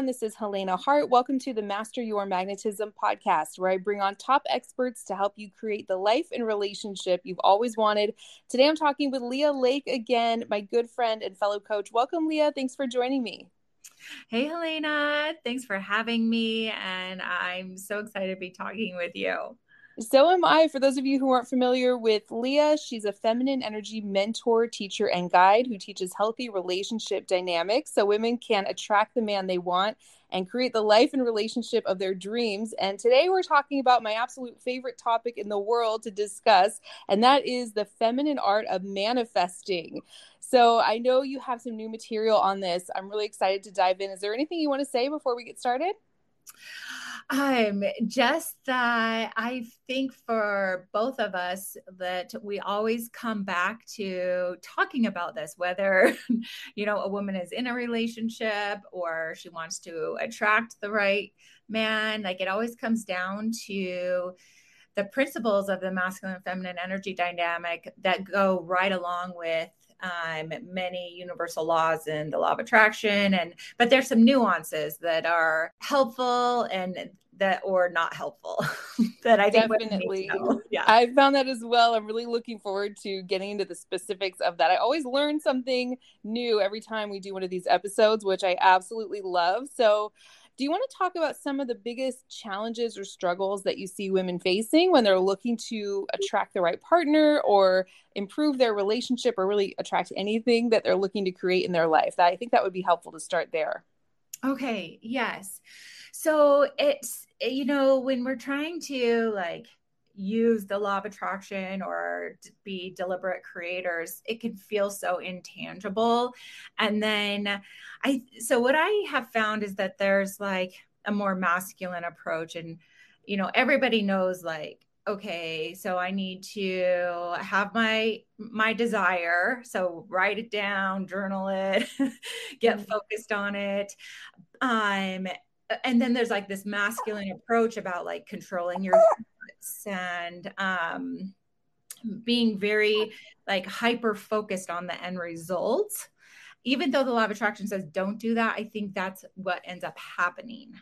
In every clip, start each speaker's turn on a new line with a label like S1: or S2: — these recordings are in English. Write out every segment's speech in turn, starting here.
S1: Everyone. This is Helena Hart. Welcome to the Master Your Magnetism podcast, where I bring on top experts to help you create the life and relationship you've always wanted. Today, I'm talking with Leah Lake again, my good friend and fellow coach. Welcome, Leah. Thanks for joining me.
S2: Hey, Helena. Thanks for having me. And I'm so excited to be talking with you.
S1: So am I. For those of you who aren't familiar with Leah, she's a feminine energy mentor, teacher, and guide who teaches healthy relationship dynamics so women can attract the man they want and create the life and relationship of their dreams. And today we're talking about my absolute favorite topic in the world to discuss, and that is the feminine art of manifesting. So I know you have some new material on this. I'm really excited to dive in. Is there anything you want to say before we get started?
S2: Um, just that I think for both of us that we always come back to talking about this, whether you know a woman is in a relationship or she wants to attract the right man. Like it always comes down to the principles of the masculine and feminine energy dynamic that go right along with um, many universal laws in the law of attraction and but there's some nuances that are helpful and that or not helpful that I think
S1: definitely. Yeah, I found that as well. I'm really looking forward to getting into the specifics of that. I always learn something new every time we do one of these episodes, which I absolutely love. So, do you want to talk about some of the biggest challenges or struggles that you see women facing when they're looking to attract the right partner or improve their relationship or really attract anything that they're looking to create in their life? I think that would be helpful to start there.
S2: Okay, yes. So it's, you know, when we're trying to like use the law of attraction or be deliberate creators it can feel so intangible. And then i so what i have found is that there's like a more masculine approach and you know everybody knows like okay so i need to have my my desire. So write it down journal it get mm-hmm. focused on it. Um and then there's like this masculine approach about like controlling your and um, being very like hyper focused on the end result. Even though the law of attraction says don't do that, I think that's what ends up happening.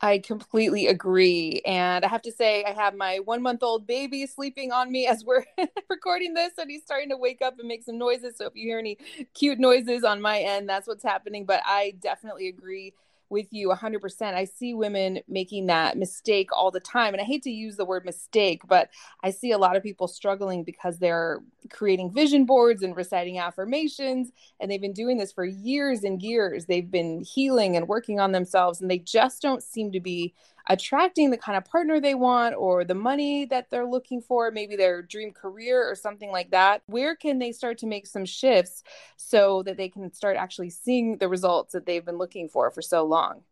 S1: I completely agree. And I have to say, I have my one month old baby sleeping on me as we're recording this, and he's starting to wake up and make some noises. So if you hear any cute noises on my end, that's what's happening. But I definitely agree with you 100%. I see women making that mistake all the time. And I hate to use the word mistake, but I see a lot of people struggling because they're creating vision boards and reciting affirmations. And they've been doing this for years and years. They've been healing and working on themselves, and they just don't seem to be attracting the kind of partner they want or the money that they're looking for, maybe their dream career or something like that, where can they start to make some shifts so that they can start actually seeing the results that they've been looking for for so long?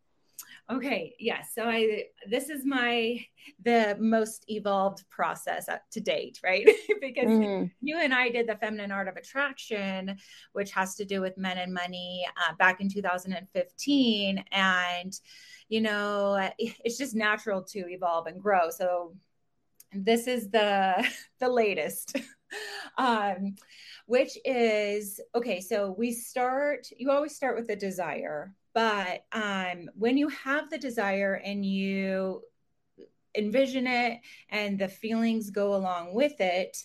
S2: Okay, yes. So I this is my the most evolved process up to date, right? because mm-hmm. you and I did the feminine art of attraction, which has to do with men and money, uh, back in 2015, and you know, it's just natural to evolve and grow. So this is the the latest. um which is okay so we start you always start with the desire but um when you have the desire and you envision it and the feelings go along with it,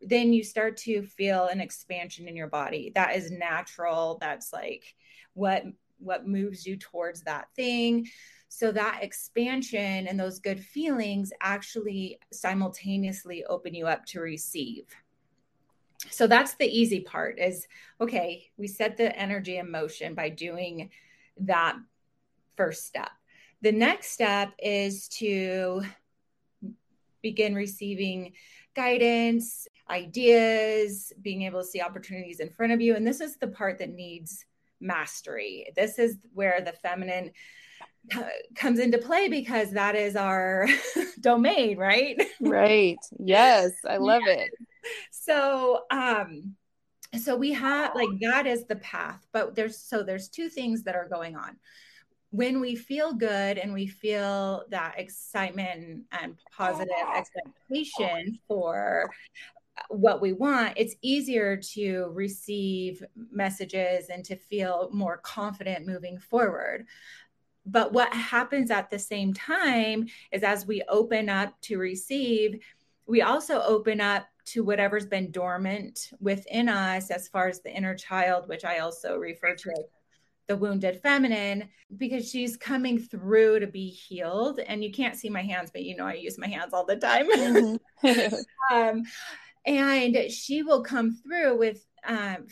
S2: then you start to feel an expansion in your body. That is natural. That's like what what moves you towards that thing. So that expansion and those good feelings actually simultaneously open you up to receive. So that's the easy part is okay, we set the energy in motion by doing that first step. The next step is to begin receiving guidance, ideas, being able to see opportunities in front of you. And this is the part that needs mastery. This is where the feminine comes into play because that is our domain, right?
S1: Right. Yes, I love yeah. it.
S2: So, um so we have like that is the path, but there's so there's two things that are going on when we feel good and we feel that excitement and positive expectation for what we want, it's easier to receive messages and to feel more confident moving forward. But what happens at the same time is as we open up to receive, we also open up to whatever's been dormant within us as far as the inner child, which I also refer to as the wounded feminine because she's coming through to be healed. And you can't see my hands but you know i use my hands all the time. Mm-hmm. um, and she will come through with um,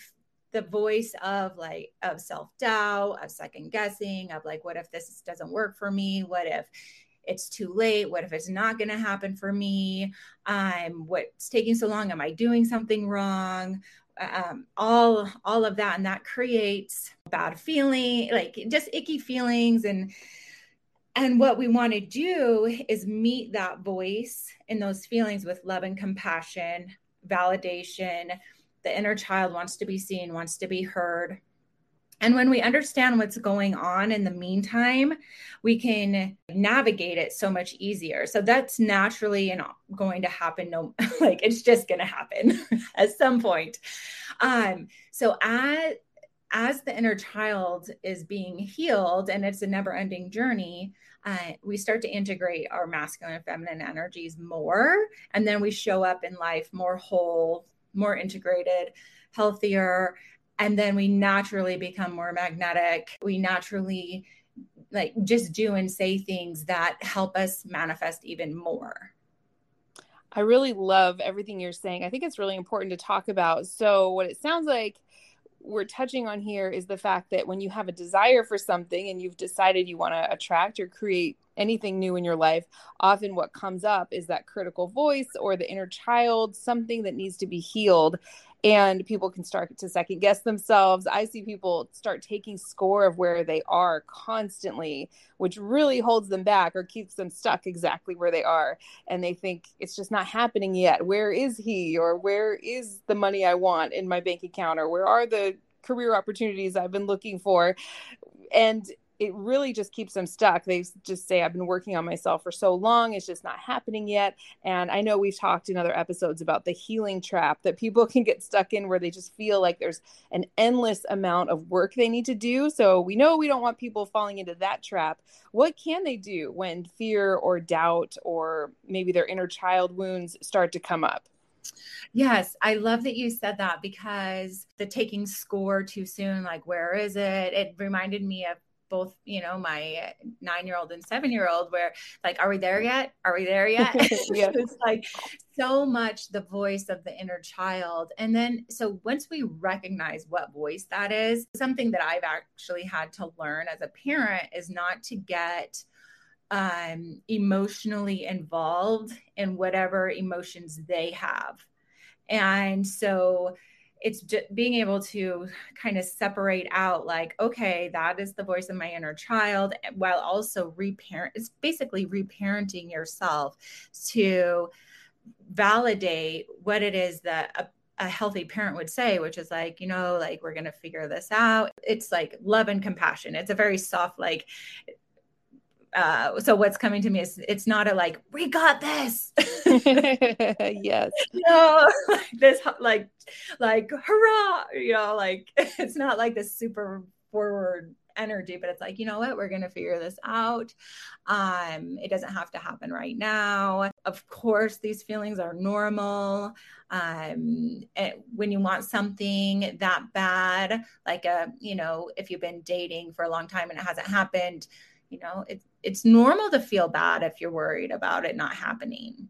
S2: the voice of like of self-doubt of second guessing of like what if this doesn't work for me? What if it's too late what if it's not going to happen for me? Um what's taking so long? Am i doing something wrong? Um, all all of that and that creates bad feeling like just icky feelings and and what we want to do is meet that voice in those feelings with love and compassion validation. The inner child wants to be seen wants to be heard and when we understand what's going on in the meantime, we can navigate it so much easier. So that's naturally and going to happen. No, like it's just going to happen at some point. Um, so as as the inner child is being healed, and it's a never ending journey, uh, we start to integrate our masculine and feminine energies more, and then we show up in life more whole, more integrated, healthier, and then we naturally become more magnetic. We naturally like just do and say things that help us manifest even more.
S1: I really love everything you're saying. I think it's really important to talk about. So what it sounds like we're touching on here is the fact that when you have a desire for something and you've decided you want to attract or create anything new in your life, often what comes up is that critical voice or the inner child, something that needs to be healed and people can start to second guess themselves. I see people start taking score of where they are constantly, which really holds them back or keeps them stuck exactly where they are. And they think it's just not happening yet. Where is he? Or where is the money I want in my bank account? Or where are the career opportunities I've been looking for? And it really just keeps them stuck. They just say, I've been working on myself for so long, it's just not happening yet. And I know we've talked in other episodes about the healing trap that people can get stuck in where they just feel like there's an endless amount of work they need to do. So we know we don't want people falling into that trap. What can they do when fear or doubt or maybe their inner child wounds start to come up?
S2: Yes, I love that you said that because the taking score too soon, like, where is it? It reminded me of both you know my nine year old and seven year old where like are we there yet? Are we there yet? Yeah. it's like so much the voice of the inner child. And then so once we recognize what voice that is something that i've actually had to learn as a parent is not to get um emotionally involved in whatever emotions they have. And so it's just being able to kind of separate out like okay that is the voice of my inner child eh, while also reparent it's basically reparenting yourself to validate what it is that a, a healthy parent would say which is like you know like we're going to figure this out. It's like love and compassion. It's a very soft like uh, so what's coming to me is it's not a like we got this
S1: yes
S2: no like this like like hurrah you know like it's not like this super forward energy, but it's like, you know what, we're going to figure this out. Um, it doesn't have to happen right now. Of course, these feelings are normal. Um, when you want something that bad, like a, you know, if you've been dating for a long time and it hasn't happened, you know, it's it's normal to feel bad if you're worried about it not happening.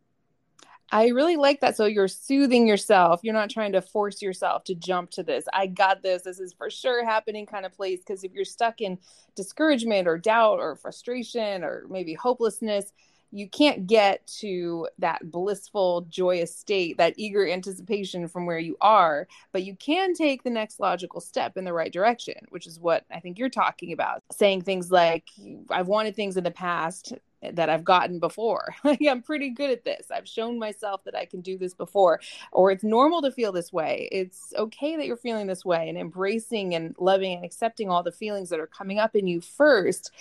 S1: I really like that. So you're soothing yourself. You're not trying to force yourself to jump to this. I got this. This is for sure happening kind of place. Because if you're stuck in discouragement or doubt or frustration or maybe hopelessness, you can't get to that blissful, joyous state, that eager anticipation from where you are. But you can take the next logical step in the right direction, which is what I think you're talking about. Saying things like, I've wanted things in the past that I've gotten before. like I'm pretty good at this. I've shown myself that I can do this before. Or it's normal to feel this way. It's okay that you're feeling this way and embracing and loving and accepting all the feelings that are coming up in you first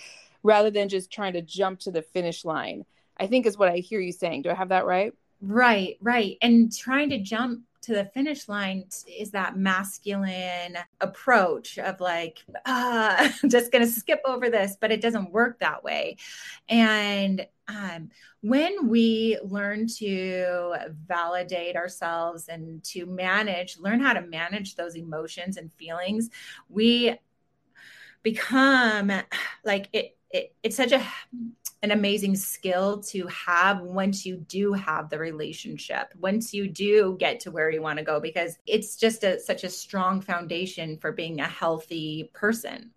S1: rather than just trying to jump to the finish line. I think is what I hear you saying. Do I have that right?
S2: Right, right. And trying to jump to the finish line is that masculine approach of like, ah, I'm just going to skip over this, but it doesn't work that way. And um, when we learn to validate ourselves and to manage, learn how to manage those emotions and feelings, we become like it, it it's such a an amazing skill to have once you do have the relationship, once you do get to where you want to go, because it's just a, such a strong foundation for being a healthy person.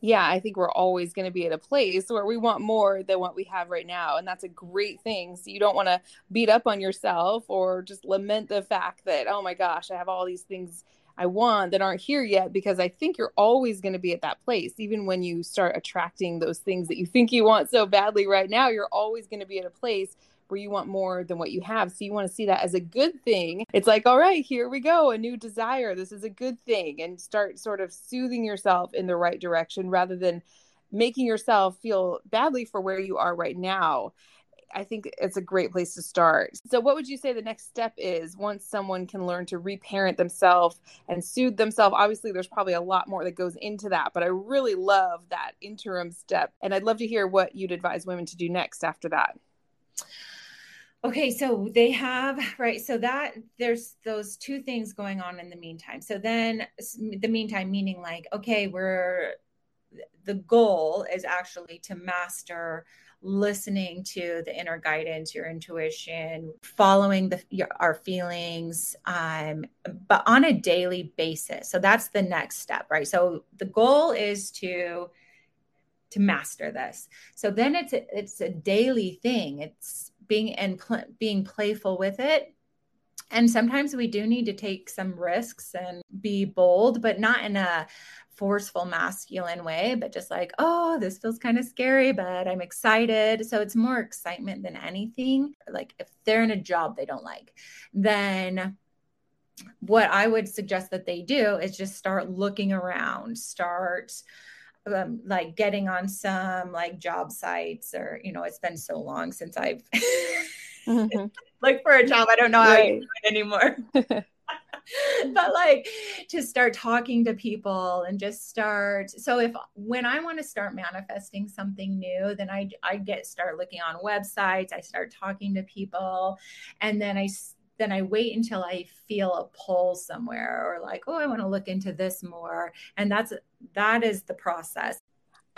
S1: Yeah, I think we're always going to be at a place where we want more than what we have right now. And that's a great thing. So you don't want to beat up on yourself or just lament the fact that, oh my gosh, I have all these things I want that aren't here yet because I think you're always going to be at that place. Even when you start attracting those things that you think you want so badly right now, you're always going to be at a place where you want more than what you have. So you want to see that as a good thing. It's like, all right, here we go, a new desire. This is a good thing. And start sort of soothing yourself in the right direction rather than making yourself feel badly for where you are right now. I think it's a great place to start. So, what would you say the next step is once someone can learn to reparent themselves and soothe themselves? Obviously, there's probably a lot more that goes into that, but I really love that interim step. And I'd love to hear what you'd advise women to do next after that.
S2: Okay, so they have right. So that there's those two things going on in the meantime. So then, the meantime, meaning like, okay, we're the goal is actually to master listening to the inner guidance, your intuition, following the your, our feelings, um, but on a daily basis. So that's the next step, right? So the goal is to to master this. So then it's a, it's a daily thing. It's being and pl- being playful with it. And sometimes we do need to take some risks and be bold, but not in a forceful masculine way, but just like, oh, this feels kind of scary, but I'm excited. So it's more excitement than anything. Like if they're in a job they don't like, then what I would suggest that they do is just start looking around, start um, like getting on some like job sites or, you know, it's been so long since I've mm-hmm. like for a job, I don't know right. how you do it anymore. but like to start talking to people and just start so if when i want to start manifesting something new then i i get start looking on websites i start talking to people and then i then I wait until I feel a pull somewhere or like, oh, I want to look into this more. And that's that is the process.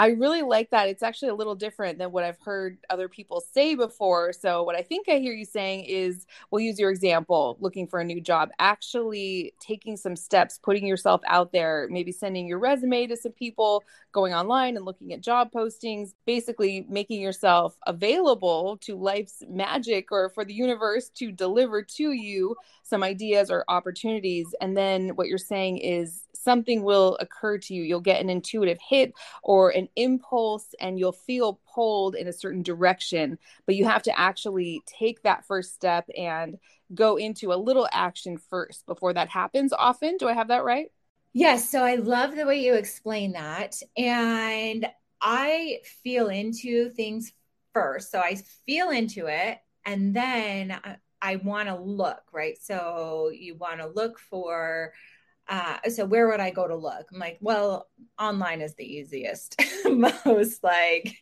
S1: I really like that. It's actually a little different than what I've heard other people say before. So, what I think I hear you saying is we'll use your example looking for a new job, actually taking some steps, putting yourself out there, maybe sending your resume to some people, going online and looking at job postings, basically making yourself available to life's magic or for the universe to deliver to you some ideas or opportunities. And then what you're saying is something will occur to you. You'll get an intuitive hit or an impulse, and you'll feel pulled in a certain direction. But you have to actually take that first step and go into a little action first before that happens. Often, do I have that right?
S2: Yes. So I love the way you explain that. And I feel into things first. So I feel into it and then I, I want to look, right? So you want to look for uh, so where would I go to look? I'm like, well, online is the easiest, most like,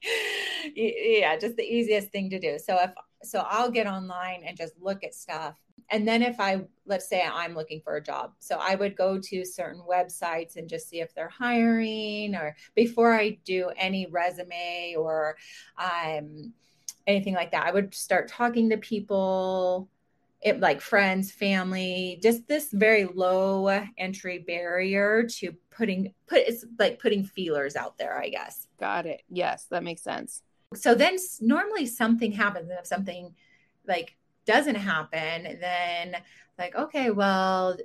S2: yeah, just the easiest thing to do. So if so, I'll get online and just look at stuff. And then if I let's say I'm looking for a job, so I would go to certain websites and just see if they're hiring, or before I do any resume or um, anything like that, I would start talking to people it like friends family just this very low entry barrier to putting put it's like putting feelers out there i guess.
S1: Got it. Yes that makes sense.
S2: So then normally something happens and if something like doesn't happen then like okay well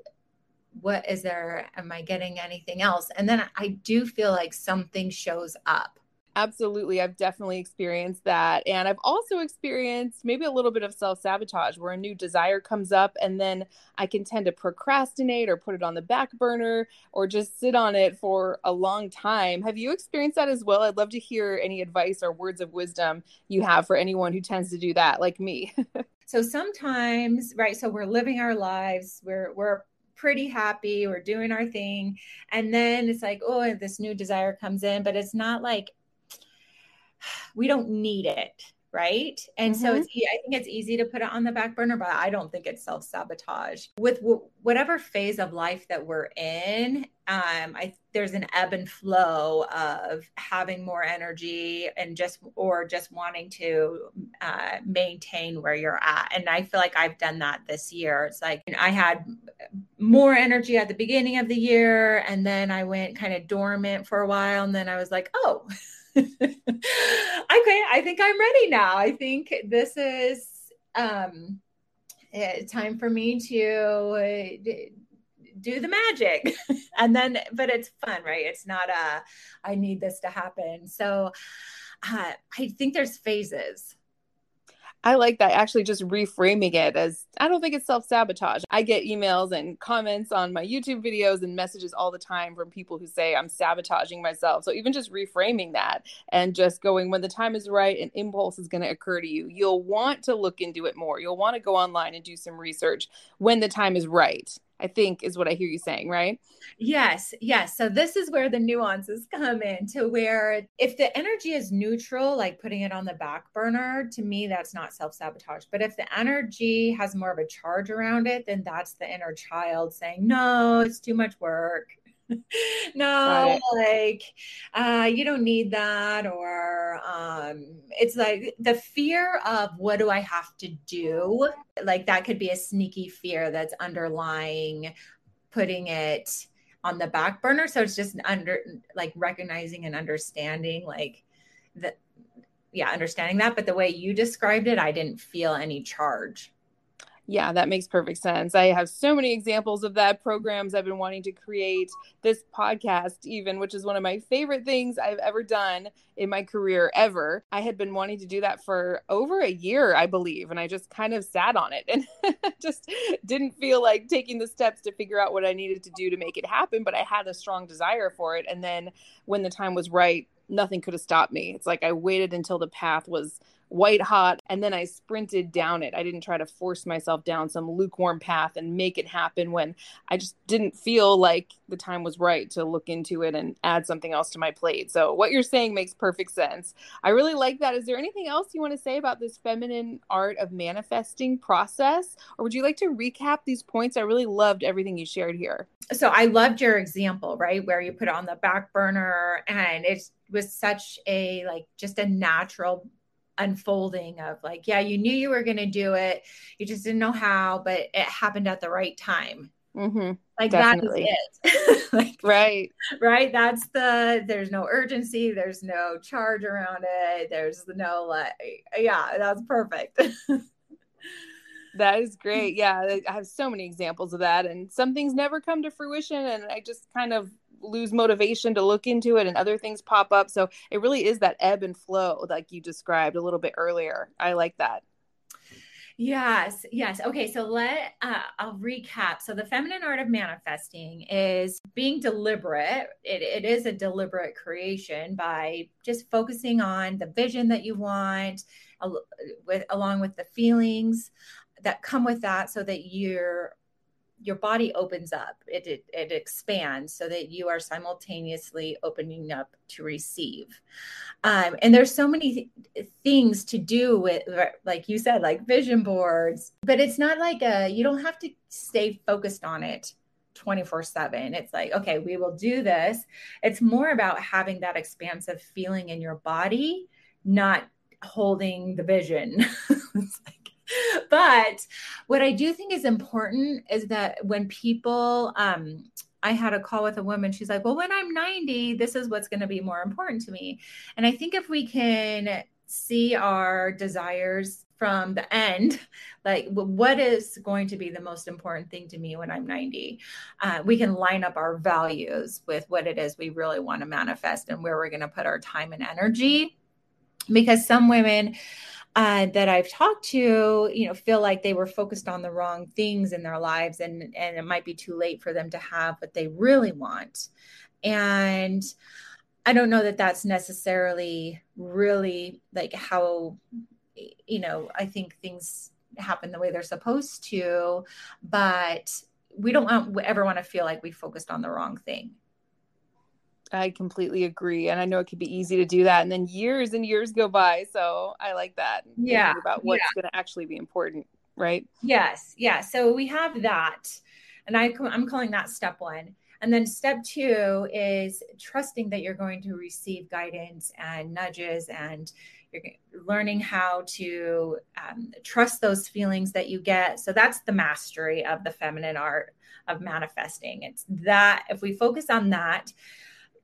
S2: what is there? Am i getting anything else? And then i do feel like something shows up
S1: Absolutely. I've definitely experienced that. And I've also experienced maybe a little bit of self sabotage where a new desire comes up and then I can tend to procrastinate or put it on the back burner or just sit on it for a long time. Have you experienced that as well? I'd love to hear any advice or words of wisdom you have for anyone who tends to do that, like me.
S2: so sometimes, right? So we're living our lives, we're, we're, pretty happy we're doing our thing and then it's like oh this new desire comes in but it's not like we don't need it right? And mm-hmm. so it's i think it's easy to put it on the back burner but i don't think it's self-sabotage. With w- whatever phase of life that we're in um i there's an ebb and flow of having more energy and just or just wanting to uh, maintain where you're at. And i feel like i've done that this year. It's like i had more energy at the beginning of the year and then i went kind of dormant for a while and then i was like oh okay, I think I'm ready now. I think this is um, eh, time for me to do the magic. and then, but it's fun, right? It's not a, I need this to happen. So uh, I think there's phases
S1: I like that actually just reframing it as I don't think it's self sabotage. I get emails and comments on my YouTube videos and messages all the time from people who say I'm sabotaging myself. So even just reframing that and just going when the time is right, an impulse is going to occur to you. You'll want to look into it more. You'll want to go online and do some research when the time is right. I think is what I hear you saying, right?
S2: Yes, yes. So this is where the nuances come in to where if the energy is neutral, like putting it on the back burner, to me, that's not self sabotage. But if the energy has more of a charge around it, then that's the inner child saying, no, it's too much work. no like uh you don't need that or um it's like the fear of what do i have to do like that could be a sneaky fear that's underlying putting it on the back burner. So it's just under like recognizing and understanding like that yeah understanding that. But the way you described it i didn't feel any charge
S1: yeah, that makes perfect sense. I have so many examples of that. Programs I've been wanting to create, this podcast, even, which is one of my favorite things I've ever done in my career ever. I had been wanting to do that for over a year, I believe, and I just kind of sat on it and just didn't feel like taking the steps to figure out what I needed to do to make it happen. But I had a strong desire for it. And then when the time was right, nothing could have stopped me. It's like I waited until the path was white hot and then I sprinted down it. I didn't try to force myself down some lukewarm path and make it happen when I just didn't feel like the time was right to look into it and add something else to my plate. So what you're saying makes perfect sense. I really like that. Is there anything else you want to say about this feminine art of manifesting process or would you like to recap these points? I really loved everything you shared here.
S2: So I loved your example, right? Where you put on the back burner and it was such a like just a natural unfolding of like, yeah, you knew you were going to do it. You just didn't know how, but it happened at the right time.
S1: Mm-hmm.
S2: Like Definitely. that is
S1: it. like, right.
S2: Right. That's the, there's no urgency. There's no charge around it. There's no like, yeah, that's perfect.
S1: that is great. Yeah. I have so many examples of that. And some things never come to fruition. And I just kind of lose motivation to look into it and other things pop up. So it really is that ebb and flow, like you described a little bit earlier. I like that.
S2: Yes, yes. Okay, so let uh, I'll recap. So the feminine art of manifesting is being deliberate. It, it is a deliberate creation by just focusing on the vision that you want, with along with the feelings that come with that, so that you're your body opens up it, it, it expands so that you are simultaneously opening up to receive. Um, and there's so many th- things to do with like you said like vision boards but it's not like a you don't have to stay focused on it 24 7 it's like okay we will do this. It's more about having that expansive feeling in your body not holding the vision but what I do think is important is that when people, um, I had a call with a woman. She's like, Well, when I'm 90, this is what's going to be more important to me. And I think if we can see our desires from the end, like what is going to be the most important thing to me when I'm 90, uh, we can line up our values with what it is we really want to manifest and where we're going to put our time and energy. Because some women, uh, that I've talked to, you know, feel like they were focused on the wrong things in their lives, and and it might be too late for them to have what they really want. And I don't know that that's necessarily really like how, you know, I think things happen the way they're supposed to, but we don't want, ever want to feel like we focused on the wrong thing.
S1: I completely agree. And I know it could be easy to do that. And then years and years go by. So I like that.
S2: Yeah.
S1: About what's yeah. going to actually be important. Right.
S2: Yes. Yeah. So we have that. And I, I'm calling that step one. And then step two is trusting that you're going to receive guidance and nudges and you're learning how to um, trust those feelings that you get. So that's the mastery of the feminine art of manifesting. It's that if we focus on that,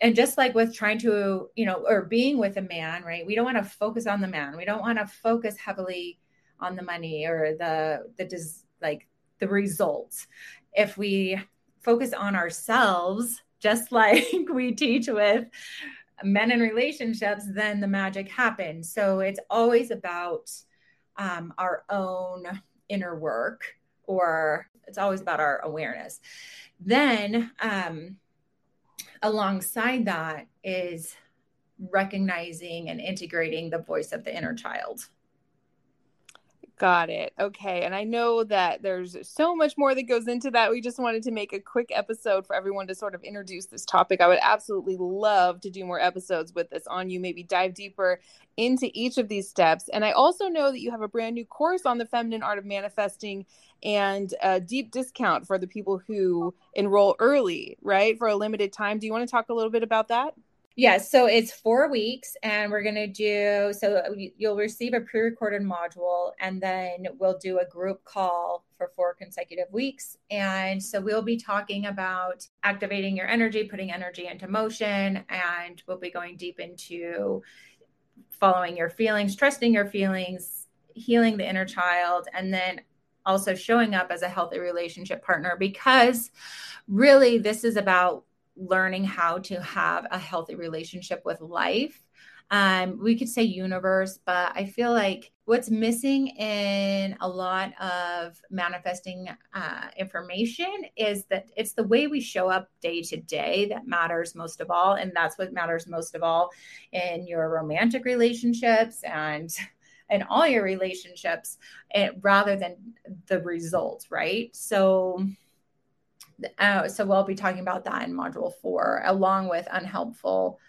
S2: and just like with trying to you know or being with a man right? We don't want to focus on the man. We don't want to focus heavily on the money or the the des- like the results. If we focus on ourselves just like we teach with men in relationships then the magic happens. So it's always about um, our own inner work or it's always about our awareness. Then um, alongside that is recognizing and integrating the voice of the inner child.
S1: Got it. Okay. And I know that there's so much more that goes into that. We just wanted to make a quick episode for everyone to sort of introduce this topic. I would absolutely love to do more episodes with this on you, maybe dive deeper into each of these steps. And I also know that you have a brand new course on the feminine art of manifesting and a deep discount for the people who enroll early, right? For a limited time. Do you want to talk a little bit about that?
S2: Yes, yeah, so it's four weeks, and we're going to do so. You'll receive a pre recorded module, and then we'll do a group call for four consecutive weeks. And so we'll be talking about activating your energy, putting energy into motion, and we'll be going deep into following your feelings, trusting your feelings, healing the inner child, and then also showing up as a healthy relationship partner because really this is about learning how to have a healthy relationship with life. Um, we could say universe, but I feel like what's missing in a lot of manifesting uh, information is that it's the way we show up day to day that matters most of all. And that's what matters most of all in your romantic relationships and in all your relationships eh, rather than the results, right? So, uh, so we'll be talking about that in module four, along with unhelpful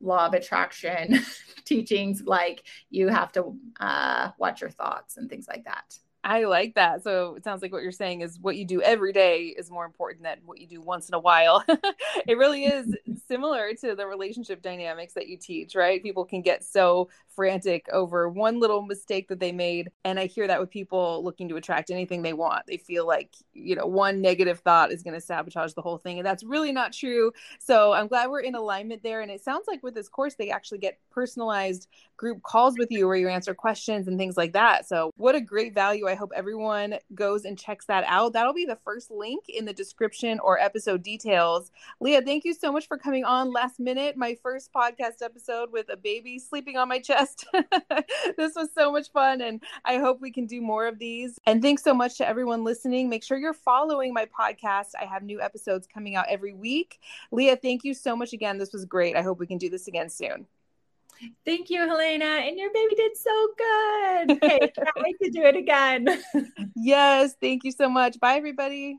S2: law of attraction teachings like you have to uh, watch your thoughts and things like that.
S1: I like that. So it sounds like what you're saying is what you do every day is more important than what you do once in a while. it really is similar to the relationship dynamics that you teach, right? People can get so frantic over one little mistake that they made. And I hear that with people looking to attract anything they want. They feel like, you know, one negative thought is going to sabotage the whole thing. And that's really not true. So I'm glad we're in alignment there. And it sounds like with this course, they actually get personalized group calls with you where you answer questions and things like that. So what a great value. I hope everyone goes and checks that out. That'll be the first link in the description or episode details. Leah, thank you so much for coming on last minute. My first podcast episode with a baby sleeping on my chest this was so much fun, and I hope we can do more of these. And thanks so much to everyone listening. Make sure you're following my podcast. I have new episodes coming out every week. Leah, thank you so much again. This was great. I hope we can do this again soon.
S2: Thank you, Helena. And your baby did so good. Hey, can't wait to do it again.
S1: yes. Thank you so much. Bye, everybody.